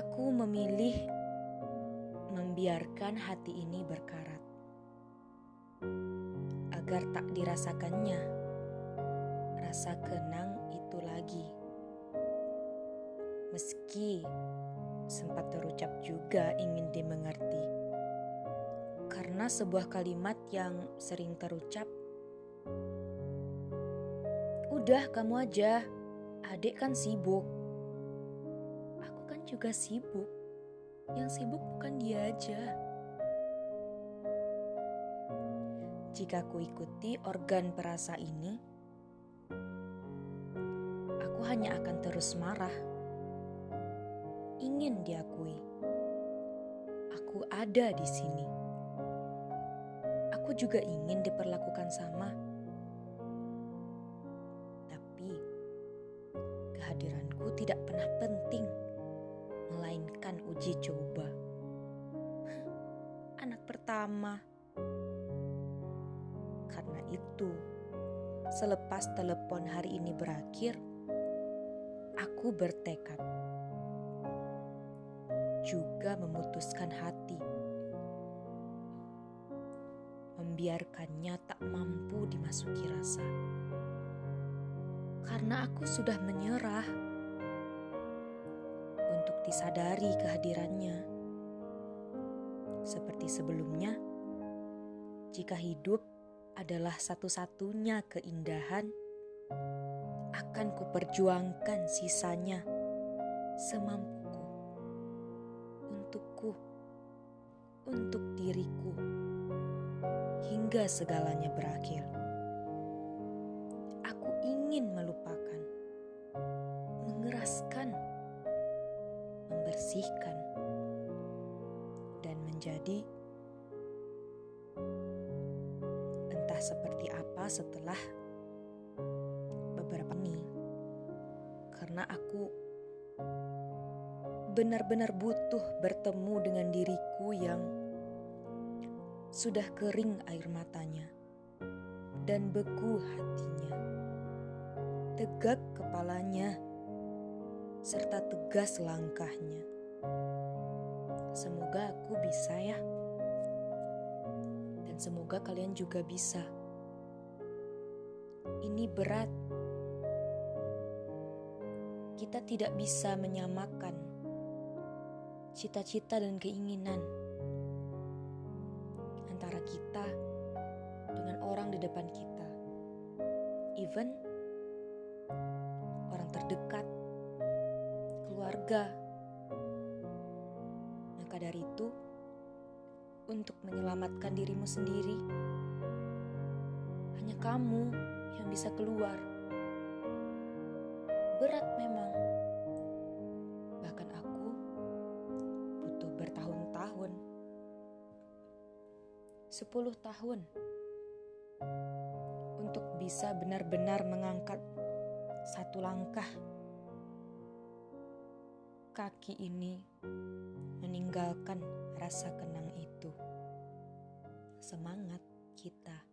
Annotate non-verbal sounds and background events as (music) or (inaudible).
Aku memilih membiarkan hati ini berkarat agar tak dirasakannya rasa kenang itu lagi. Meski sempat terucap juga ingin dimengerti. Karena sebuah kalimat yang sering terucap, Udah kamu aja, adik kan sibuk. Kan juga sibuk. Yang sibuk bukan dia aja. Jika ku ikuti organ perasa ini, aku hanya akan terus marah. Ingin diakui. Aku ada di sini. Aku juga ingin diperlakukan sama. Tapi kehadiranku tidak pernah penting, uji coba. (laughs) Anak pertama. Karena itu, selepas telepon hari ini berakhir, aku bertekad juga memutuskan hati membiarkannya tak mampu dimasuki rasa. Karena aku sudah menyerah untuk disadari kehadirannya. Seperti sebelumnya, jika hidup adalah satu-satunya keindahan, akan kuperjuangkan sisanya semampuku untukku, untuk diriku, hingga segalanya berakhir. Aku ingin melupakan, mengeraskan, membersihkan, dan menjadi entah seperti apa setelah beberapa ini. Karena aku benar-benar butuh bertemu dengan diriku yang sudah kering air matanya dan beku hatinya, tegak kepalanya, serta tegas langkahnya. Semoga aku bisa, ya, dan semoga kalian juga bisa. Ini berat, kita tidak bisa menyamakan cita-cita dan keinginan antara kita dengan orang di depan kita, even orang terdekat, keluarga. Maka dari itu, untuk menyelamatkan dirimu sendiri, hanya kamu yang bisa keluar. Berat memang. Bahkan aku butuh bertahun-tahun. Sepuluh tahun. Untuk bisa benar-benar mengangkat satu langkah. Kaki ini meninggalkan rasa kenang itu. Semangat kita.